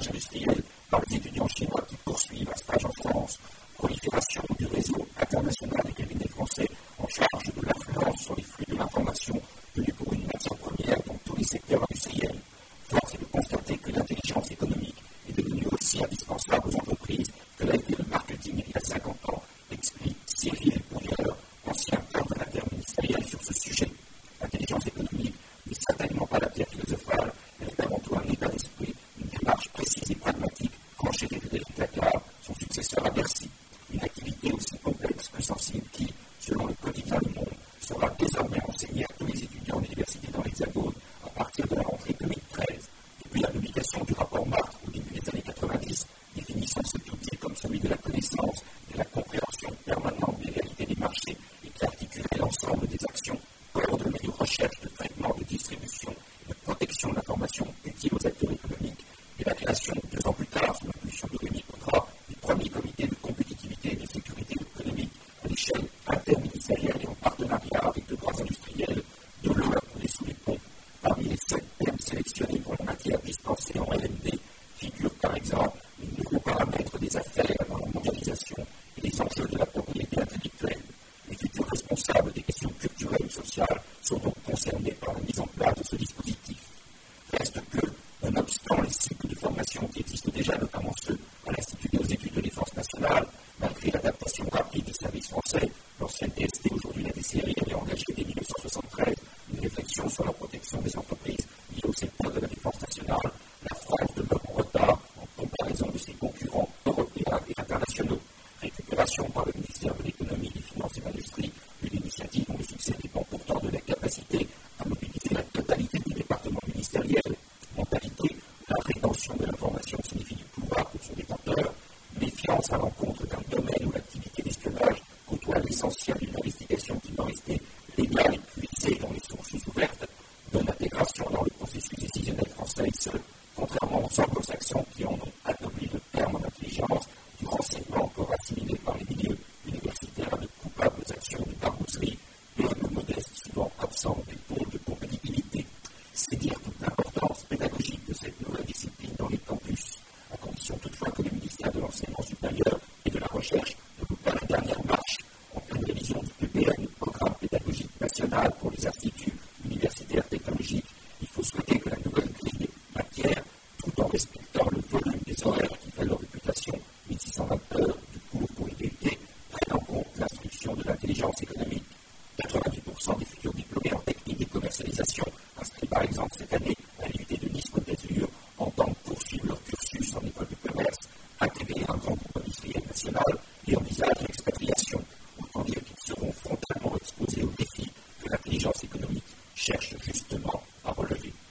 stage industriel par les étudiants chinois qui poursuivent un stage en France, prolifération du réseau international des cabinets français en charge de l'influence sur les flux de l'information tenus pour une matière première dans tous les secteurs industriels. Force est de constater que l'intelligence économique est devenue aussi indispensable aux entreprises Les nouveaux paramètres des affaires dans la mondialisation et les enjeux de la propriété intellectuelle. Les futurs responsables des questions culturelles et sociales sont donc concernés par la mise en place de ce dispositif. Reste que, nonobstant les cycles de formation qui existent déjà, notamment ceux à l'Institut des études de défense nationale, malgré l'adaptation rapide des services français, l'ancienne DST, aujourd'hui la DSRI, avait engagé dès 1973 une réflexion sur la protection des entreprises liées au secteur de la défense nationale. à mobiliser la totalité du département ministériel. Mentalité, la rétention de l'information signifie du pouvoir pour son détenteur, méfiance à l'encontre d'un domaine où l'activité d'espionnage côtoie l'essentiel d'une investigation qui doit rester légale et puisée dans les sources ouvertes. Bonne intégration dans le processus décisionnel français, seul, contrairement aux anglo-saxons qui en ont adopté le terme d'intelligence absent du pôle de compétitivité. C'est dire toute l'importance pédagogique de cette nouvelle discipline dans les campus, à condition toutefois que le ministère de l'Enseignement supérieur et de la Recherche ne coupe pas la dernière marche en pleine révision du PPN, Programme pédagogique national pour les instituts universitaires technologiques. Il faut souhaiter que la nouvelle grille matière, tout en respectant le volume des horaires qui fait leur réputation, 1620 heures du cours pour l'égalité, prenne en compte l'instruction de l'intelligence économique. 90% des par exemple, cette année,